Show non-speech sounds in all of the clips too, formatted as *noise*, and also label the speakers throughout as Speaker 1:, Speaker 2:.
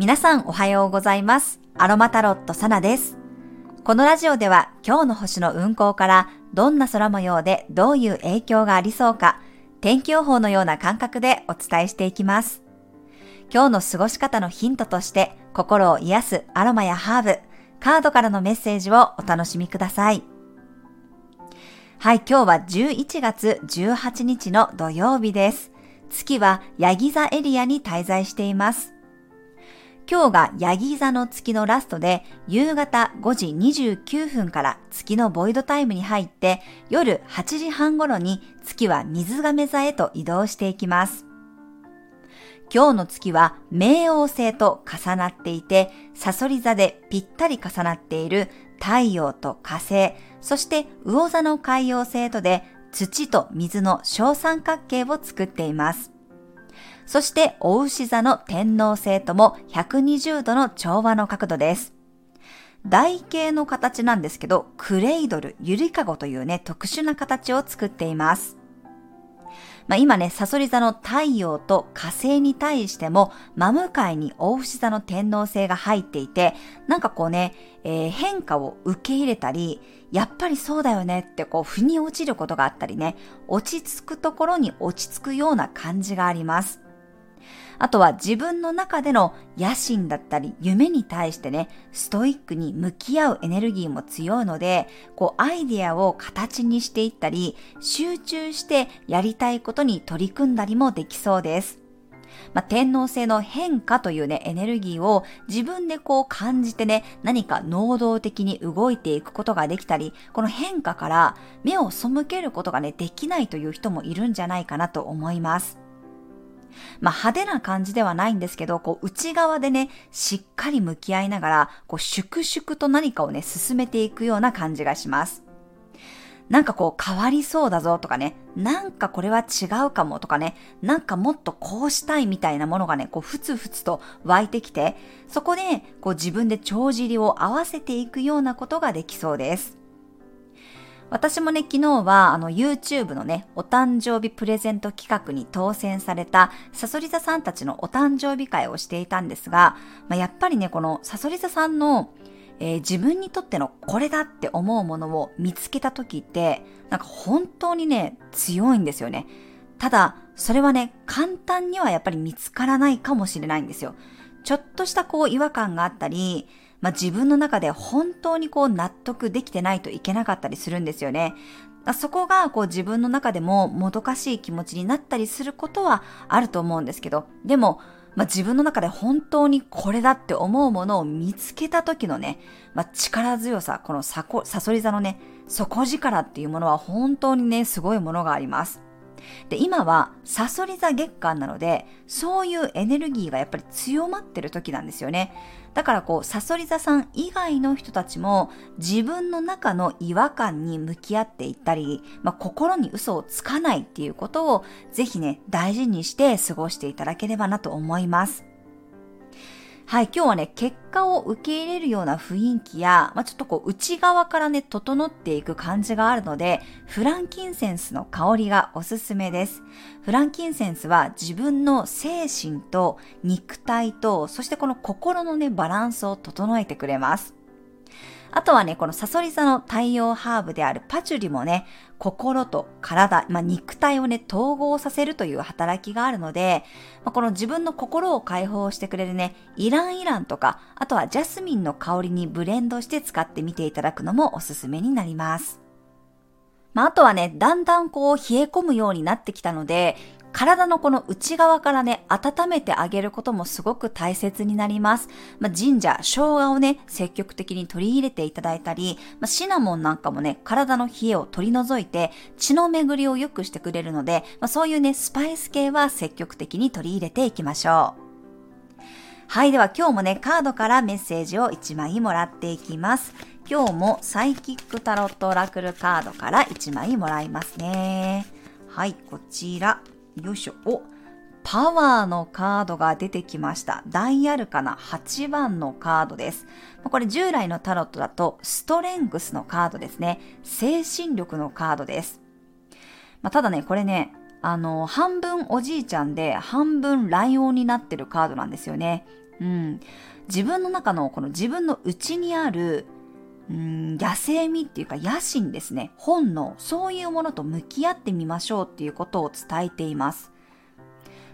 Speaker 1: 皆さんおはようございます。アロマタロットサナです。このラジオでは今日の星の運行からどんな空模様でどういう影響がありそうか、天気予報のような感覚でお伝えしていきます。今日の過ごし方のヒントとして心を癒すアロマやハーブ、カードからのメッセージをお楽しみください。はい、今日は11月18日の土曜日です。月はヤギ座エリアに滞在しています。今日がヤギ座の月のラストで、夕方5時29分から月のボイドタイムに入って、夜8時半頃に月は水亀座へと移動していきます。今日の月は冥王星と重なっていて、サソリ座でぴったり重なっている太陽と火星、そして魚座の海洋星とで土と水の小三角形を作っています。そして、お牛座の天王星とも120度の調和の角度です。台形の形なんですけど、クレイドル、ゆりかごというね、特殊な形を作っています。まあ、今ね、サソリ座の太陽と火星に対しても、真向かいに大牛座の天王星が入っていて、なんかこうね、えー変化を受け入れたり、やっぱりそうだよねってこう、腑に落ちることがあったりね、落ち着くところに落ち着くような感じがあります。あとは自分の中での野心だったり夢に対してね、ストイックに向き合うエネルギーも強いので、こうアイディアを形にしていったり、集中してやりたいことに取り組んだりもできそうです。まあ、天皇星の変化というね、エネルギーを自分でこう感じてね、何か能動的に動いていくことができたり、この変化から目を背けることがね、できないという人もいるんじゃないかなと思います。まあ、派手な感じではないんですけど、こう内側でね、しっかり向き合いながら、こう粛々と何かをね、進めていくような感じがします。なんかこう変わりそうだぞとかね、なんかこれは違うかもとかね、なんかもっとこうしたいみたいなものがね、こうふつふつと湧いてきて、そこでこう自分で帳尻を合わせていくようなことができそうです。私もね、昨日はあの YouTube のね、お誕生日プレゼント企画に当選されたサソリ座さんたちのお誕生日会をしていたんですが、まあ、やっぱりね、このサソリ座さんの、えー自分にとってのこれだって思うものを見つけた時って、なんか本当にね、強いんですよね。ただ、それはね、簡単にはやっぱり見つからないかもしれないんですよ。ちょっとしたこう違和感があったり、まあ、自分の中で本当にこう納得できてないといけなかったりするんですよね。そこがこう自分の中でももどかしい気持ちになったりすることはあると思うんですけど、でも、まあ、自分の中で本当にこれだって思うものを見つけた時のね、まあ、力強さ、このサコサソリ座のね、底力っていうものは本当にね、すごいものがあります。で、今はサソリ座月間なので、そういうエネルギーがやっぱり強まってる時なんですよね。だからこう、サソリ座さん以外の人たちも自分の中の違和感に向き合っていったり、まあ、心に嘘をつかないっていうことをぜひね、大事にして過ごしていただければなと思います。はい、今日はね、結果を受け入れるような雰囲気や、まあ、ちょっとこう、内側からね、整っていく感じがあるので、フランキンセンスの香りがおすすめです。フランキンセンスは自分の精神と肉体と、そしてこの心のね、バランスを整えてくれます。あとはね、このサソリ座の太陽ハーブであるパチュリもね、心と体、まあ、肉体をね、統合させるという働きがあるので、まあ、この自分の心を解放してくれるね、イランイランとか、あとはジャスミンの香りにブレンドして使ってみていただくのもおすすめになります。まあ、あとはね、だんだんこう冷え込むようになってきたので、体のこの内側からね、温めてあげることもすごく大切になります。まあ、ジンジャー、生姜をね、積極的に取り入れていただいたり、まあ、シナモンなんかもね、体の冷えを取り除いて、血の巡りを良くしてくれるので、まあ、そういうね、スパイス系は積極的に取り入れていきましょう。はい、では今日もね、カードからメッセージを1枚もらっていきます。今日もサイキックタロットオラクルカードから1枚もらいますね。はい、こちら。よいしょ。お、パワーのカードが出てきました。大アルカナ8番のカードです。これ従来のタロットだとストレングスのカードですね。精神力のカードです。まあ、ただね、これね、あの、半分おじいちゃんで半分ライオンになってるカードなんですよね。うん。自分の中のこの自分の内にあるうん野生味っていうか野心ですね。本能。そういうものと向き合ってみましょうっていうことを伝えています。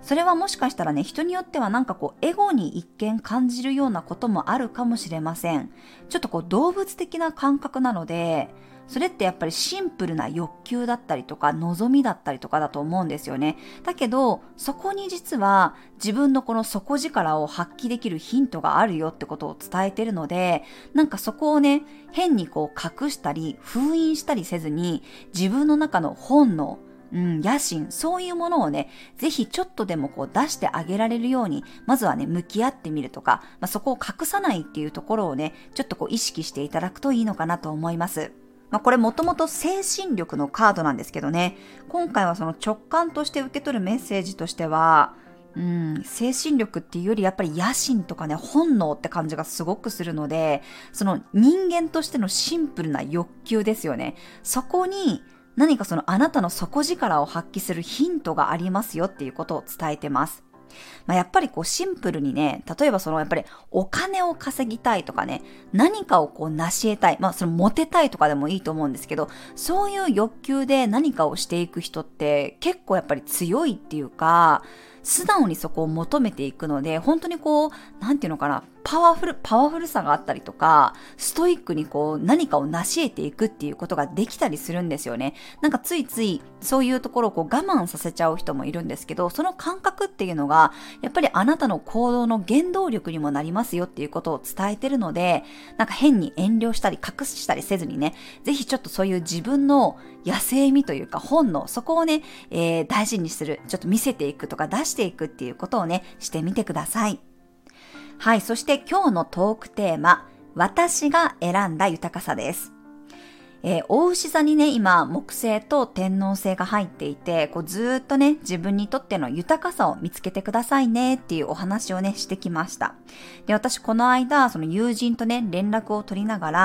Speaker 1: それはもしかしたらね人によってはなんかこうエゴに一見感じるようなこともあるかもしれません。ちょっとこう動物的な感覚なのでそれってやっぱりシンプルな欲求だったりとか望みだったりとかだと思うんですよね。だけど、そこに実は自分のこの底力を発揮できるヒントがあるよってことを伝えてるので、なんかそこをね、変にこう隠したり封印したりせずに自分の中の本能、うん、野心、そういうものをね、ぜひちょっとでもこう出してあげられるように、まずはね、向き合ってみるとか、まあ、そこを隠さないっていうところをね、ちょっとこう意識していただくといいのかなと思います。まあ、これもともと精神力のカードなんですけどね、今回はその直感として受け取るメッセージとしては、うん、精神力っていうよりやっぱり野心とかね、本能って感じがすごくするので、その人間としてのシンプルな欲求ですよね。そこに何かそのあなたの底力を発揮するヒントがありますよっていうことを伝えてます。まあ、やっぱりこうシンプルにね、例えばそのやっぱりお金を稼ぎたいとかね、何かをこう成し得たい、まあそのモテたいとかでもいいと思うんですけど、そういう欲求で何かをしていく人って結構やっぱり強いっていうか、素直にそこを求めていくので、本当にこう、なんていうのかな、パワフル、パワフルさがあったりとか、ストイックにこう何かを成し得ていくっていうことができたりするんですよね。なんかついついそういうところをこう我慢させちゃう人もいるんですけど、その感覚っていうのが、やっぱりあなたの行動の原動力にもなりますよっていうことを伝えてるので、なんか変に遠慮したり隠したりせずにね、ぜひちょっとそういう自分の野生味というか本能、そこをね、えー、大事にする、ちょっと見せていくとか出していくっていうことをね、してみてください。はい、そして今日のトークテーマ、私が選んだ豊かさです。えー、大牛座にね、今、木星と天王星が入っていて、こうずっとね、自分にとっての豊かさを見つけてくださいねっていうお話をね、してきました。で、私この間、その友人とね、連絡を取りながら、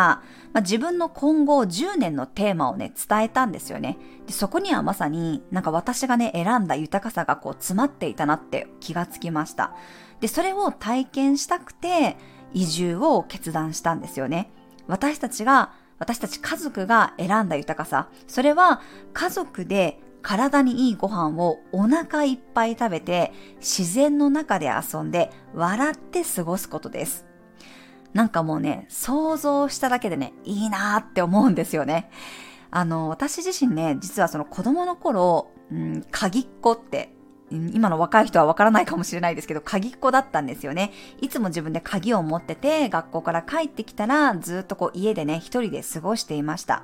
Speaker 1: まあ、自分の今後10年のテーマをね、伝えたんですよね。で、そこにはまさになんか私がね、選んだ豊かさがこう詰まっていたなって気がつきました。で、それを体験したくて、移住を決断したんですよね。私たちが、私たち家族が選んだ豊かさ。それは家族で体にいいご飯をお腹いっぱい食べて自然の中で遊んで笑って過ごすことです。なんかもうね、想像しただけでね、いいなーって思うんですよね。あの、私自身ね、実はその子供の頃、うん、鍵っ子って今の若い人はわからないかもしれないですけど、鍵っ子だったんですよね。いつも自分で鍵を持ってて、学校から帰ってきたら、ずっとこう家でね、一人で過ごしていました。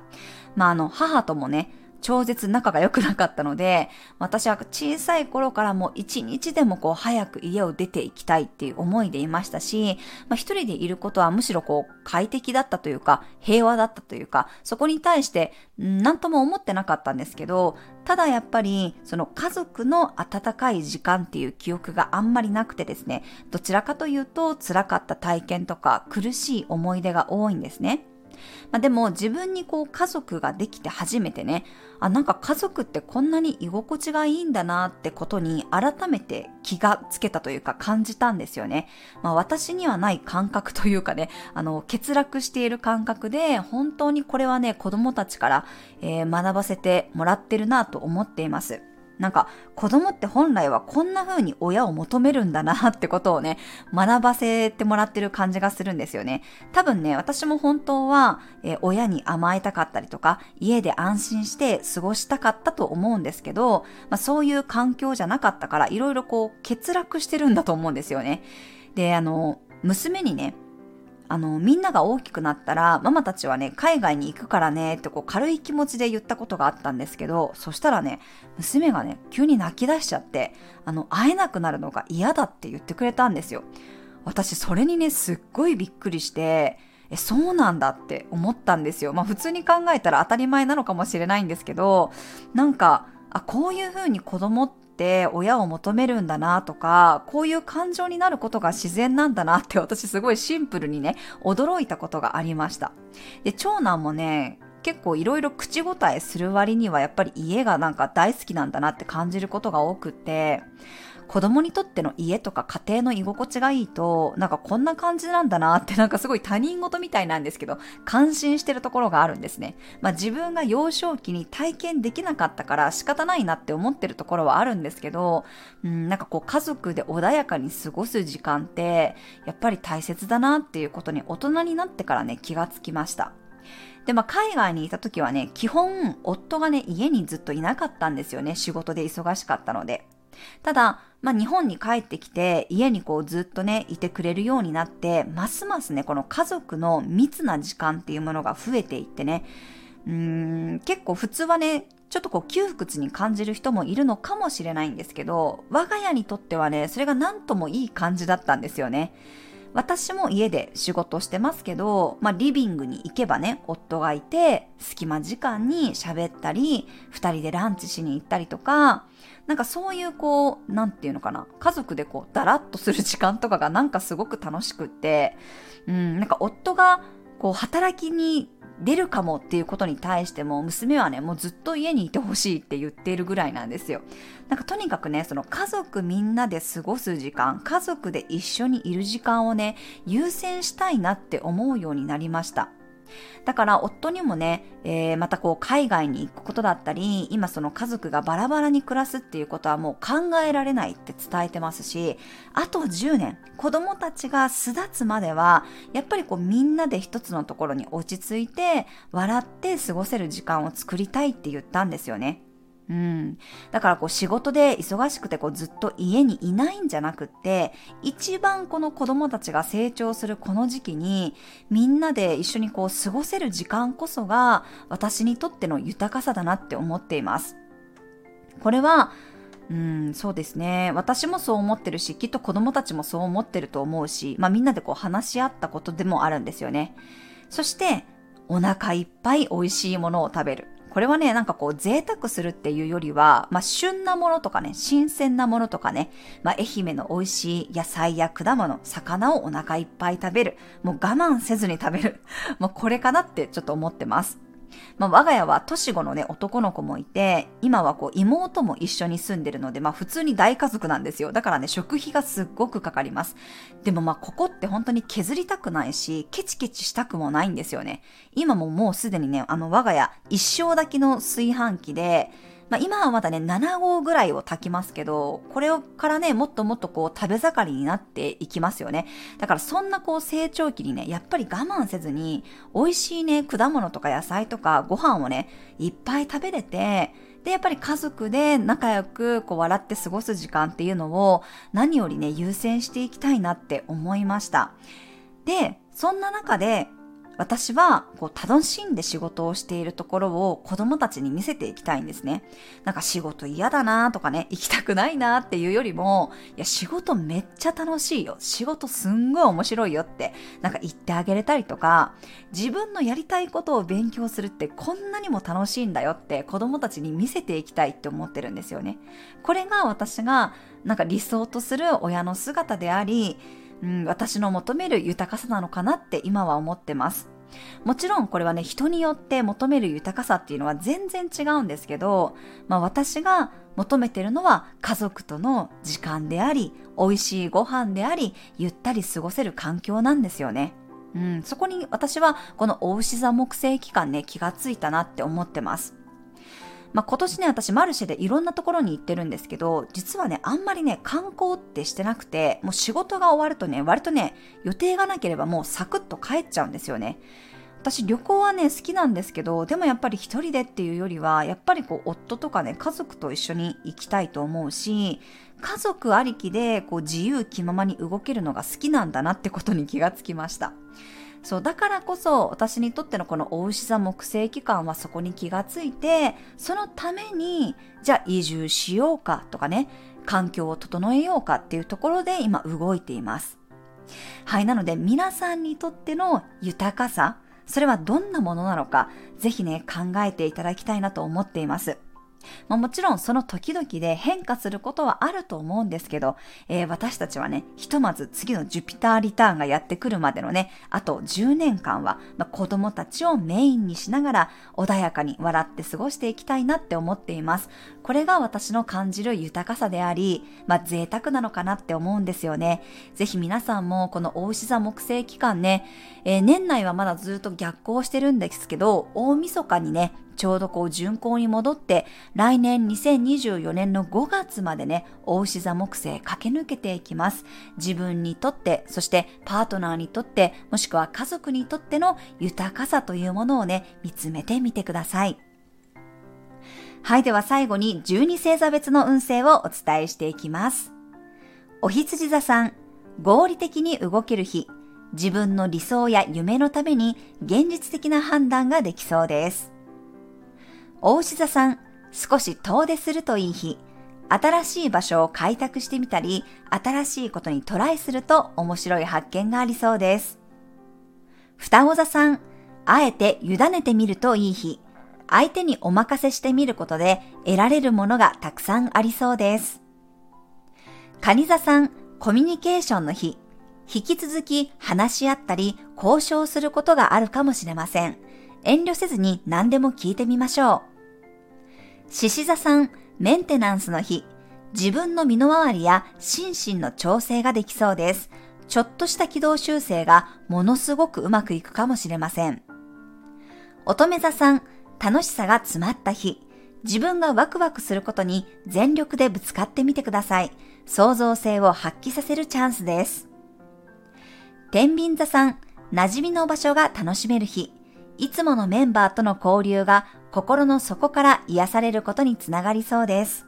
Speaker 1: まああの、母ともね、超絶仲が良くなかったので、私は小さい頃からもう一日でもこう早く家を出ていきたいっていう思いでいましたし、まあ一人でいることはむしろこう快適だったというか、平和だったというか、そこに対して何とも思ってなかったんですけど、ただやっぱりその家族の温かい時間っていう記憶があんまりなくてですね、どちらかというと辛かった体験とか苦しい思い出が多いんですね。まあ、でも自分にこう家族ができて初めてね、あ、なんか家族ってこんなに居心地がいいんだなってことに改めて気がつけたというか感じたんですよね。まあ私にはない感覚というかね、あの、欠落している感覚で、本当にこれはね、子供たちから、えー、学ばせてもらってるなと思っています。なんか子供って本来はこんな風に親を求めるんだなってことをね、学ばせてもらってる感じがするんですよね。多分ね、私も本当は、えー、親に甘えたかったりとか、家で安心して過ごしたかったと思うんですけど、まあ、そういう環境じゃなかったから、いろいろこう欠落してるんだと思うんですよね。で、あの、娘にね、あの、みんなが大きくなったら、ママたちはね、海外に行くからね、ってこう軽い気持ちで言ったことがあったんですけど、そしたらね、娘がね、急に泣き出しちゃって、あの、会えなくなるのが嫌だって言ってくれたんですよ。私、それにね、すっごいびっくりして、え、そうなんだって思ったんですよ。まあ普通に考えたら当たり前なのかもしれないんですけど、なんか、あ、こういう風に子供ってって親を求めるんだなとか、こういう感情になることが自然なんだなって *laughs* 私すごいシンプルにね、驚いたことがありました。で、長男もね、結構いろいろ口答えする割にはやっぱり家がなんか大好きなんだなって感じることが多くて子供にとっての家とか家庭の居心地がいいと、なんかこんな感じなんだなってなんかすごい他人事みたいなんですけど、感心してるところがあるんですね。まあ自分が幼少期に体験できなかったから仕方ないなって思ってるところはあるんですけど、うん、なんかこう家族で穏やかに過ごす時間って、やっぱり大切だなっていうことに大人になってからね、気がつきました。で、まあ、海外にいた時はね、基本、夫がね、家にずっといなかったんですよね。仕事で忙しかったので。ただ、まあ、日本に帰ってきて家にこうずっとねいてくれるようになってますますねこの家族の密な時間っていうものが増えていってねうーん結構普通はねちょっとこう窮屈に感じる人もいるのかもしれないんですけど我が家にとってはねそれが何ともいい感じだったんですよね。私も家で仕事してますけど、まあ、リビングに行けばね、夫がいて、隙間時間に喋ったり、二人でランチしに行ったりとか、なんかそういうこう、なんていうのかな、家族でこう、だらっとする時間とかがなんかすごく楽しくって、うん、なんか夫がこう、働きに出るかもっていうことに対しても、娘はね、もうずっと家にいてほしいって言っているぐらいなんですよ。なんかとにかくね、その家族みんなで過ごす時間、家族で一緒にいる時間をね、優先したいなって思うようになりました。だから夫にもね、えー、またこう海外に行くことだったり、今その家族がバラバラに暮らすっていうことはもう考えられないって伝えてますし、あと10年、子供たちが巣立つまでは、やっぱりこうみんなで一つのところに落ち着いて、笑って過ごせる時間を作りたいって言ったんですよね。うん。だからこう仕事で忙しくてこうずっと家にいないんじゃなくって、一番この子供たちが成長するこの時期に、みんなで一緒にこう過ごせる時間こそが私にとっての豊かさだなって思っています。これは、うん、そうですね。私もそう思ってるし、きっと子供たちもそう思ってると思うし、まあみんなでこう話し合ったことでもあるんですよね。そして、お腹いっぱい美味しいものを食べる。これはね、なんかこう贅沢するっていうよりは、まあ旬なものとかね、新鮮なものとかね、まあ愛媛の美味しい野菜や果物、魚をお腹いっぱい食べる。もう我慢せずに食べる。もうこれかなってちょっと思ってます。まあ、我が家は年子のね、男の子もいて、今はこう妹も一緒に住んでるので、まあ普通に大家族なんですよ。だからね、食費がすっごくかかります。でもまあここって本当に削りたくないし、ケチケチしたくもないんですよね。今ももうすでにね、あの我が家一生だけの炊飯器で、まあ、今はまだね、7合ぐらいを炊きますけど、これからね、もっともっとこう食べ盛りになっていきますよね。だからそんなこう成長期にね、やっぱり我慢せずに、美味しいね、果物とか野菜とかご飯をね、いっぱい食べれて、で、やっぱり家族で仲良くこう笑って過ごす時間っていうのを何よりね、優先していきたいなって思いました。で、そんな中で私はこう楽しんで仕事をしているところを子供たちに見せていきたいんですね。なんか仕事嫌だなとかね、行きたくないなっていうよりも、いや仕事めっちゃ楽しいよ。仕事すんごい面白いよって、なんか言ってあげれたりとか、自分のやりたいことを勉強するってこんなにも楽しいんだよって子供たちに見せていきたいって思ってるんですよね。これが私がなんか理想とする親の姿であり、うん、私の求める豊かさなのかなって今は思ってます。もちろんこれはね、人によって求める豊かさっていうのは全然違うんですけど、まあ私が求めてるのは家族との時間であり、美味しいご飯であり、ゆったり過ごせる環境なんですよね。うん、そこに私はこのお牛座木星期間ね、気がついたなって思ってます。まあ、今年ね、私マルシェでいろんなところに行ってるんですけど、実はね、あんまりね、観光ってしてなくて、もう仕事が終わるとね、割とね、予定がなければもうサクッと帰っちゃうんですよね。私旅行はね好きなんですけどでもやっぱり一人でっていうよりはやっぱりこう夫とかね家族と一緒に行きたいと思うし家族ありきでこう自由気ままに動けるのが好きなんだなってことに気がつきました。そう、だからこそ私にとってのこのお牛座木星期間はそこに気がついて、そのために、じゃあ移住しようかとかね、環境を整えようかっていうところで今動いています。はい、なので皆さんにとっての豊かさ、それはどんなものなのか、ぜひね、考えていただきたいなと思っています。まあ、もちろんその時々で変化することはあると思うんですけど、えー、私たちはね、ひとまず次のジュピターリターンがやってくるまでのね、あと10年間は、まあ、子供たちをメインにしながら穏やかに笑って過ごしていきたいなって思っています。これが私の感じる豊かさであり、まあ、贅沢なのかなって思うんですよね。ぜひ皆さんもこの大牛座木星期間ね、えー、年内はまだずっと逆行してるんですけど、大晦日にね、ちょうどこう巡行に戻って、来年2024年の5月までね、大牛座木星駆け抜けていきます。自分にとって、そしてパートナーにとって、もしくは家族にとっての豊かさというものをね、見つめてみてください。はい、では最後に12星座別の運勢をお伝えしていきます。お羊座さん、合理的に動ける日、自分の理想や夢のために現実的な判断ができそうです。大牛座さん、少し遠出するといい日。新しい場所を開拓してみたり、新しいことにトライすると面白い発見がありそうです。双子座さん、あえて委ねてみるといい日。相手にお任せしてみることで得られるものがたくさんありそうです。蟹座さん、コミュニケーションの日。引き続き話し合ったり交渉することがあるかもしれません。遠慮せずに何でも聞いてみましょう。獅子座さん、メンテナンスの日。自分の身の回りや心身の調整ができそうです。ちょっとした軌道修正がものすごくうまくいくかもしれません。乙女座さん、楽しさが詰まった日。自分がワクワクすることに全力でぶつかってみてください。創造性を発揮させるチャンスです。天秤座さん、馴染みの場所が楽しめる日。いつものメンバーとの交流が心の底から癒されることにつながりそうです。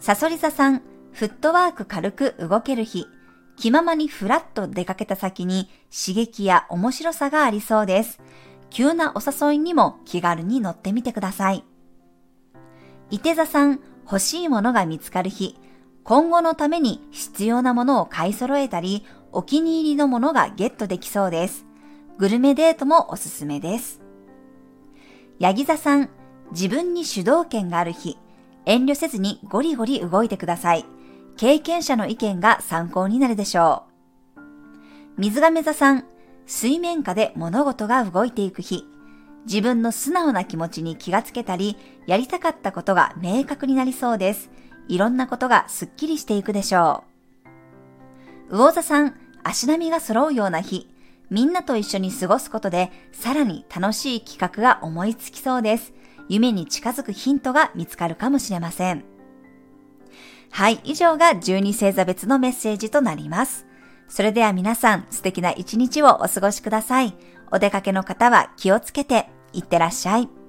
Speaker 1: サソリ座さん、フットワーク軽く動ける日、気ままにふらっと出かけた先に刺激や面白さがありそうです。急なお誘いにも気軽に乗ってみてください。伊手座さん、欲しいものが見つかる日、今後のために必要なものを買い揃えたり、お気に入りのものがゲットできそうです。グルメデートもおすすめです。ヤギ座さん、自分に主導権がある日、遠慮せずにゴリゴリ動いてください。経験者の意見が参考になるでしょう。水亀座さん、水面下で物事が動いていく日、自分の素直な気持ちに気がつけたり、やりたかったことが明確になりそうです。いろんなことがスッキリしていくでしょう。魚座さん、足並みが揃うような日、みんなと一緒に過ごすことで、さらに楽しい企画が思いつきそうです。夢に近づくヒントが見つかるかもしれません。はい、以上が12星座別のメッセージとなります。それでは皆さん、素敵な一日をお過ごしください。お出かけの方は気をつけて、いってらっしゃい。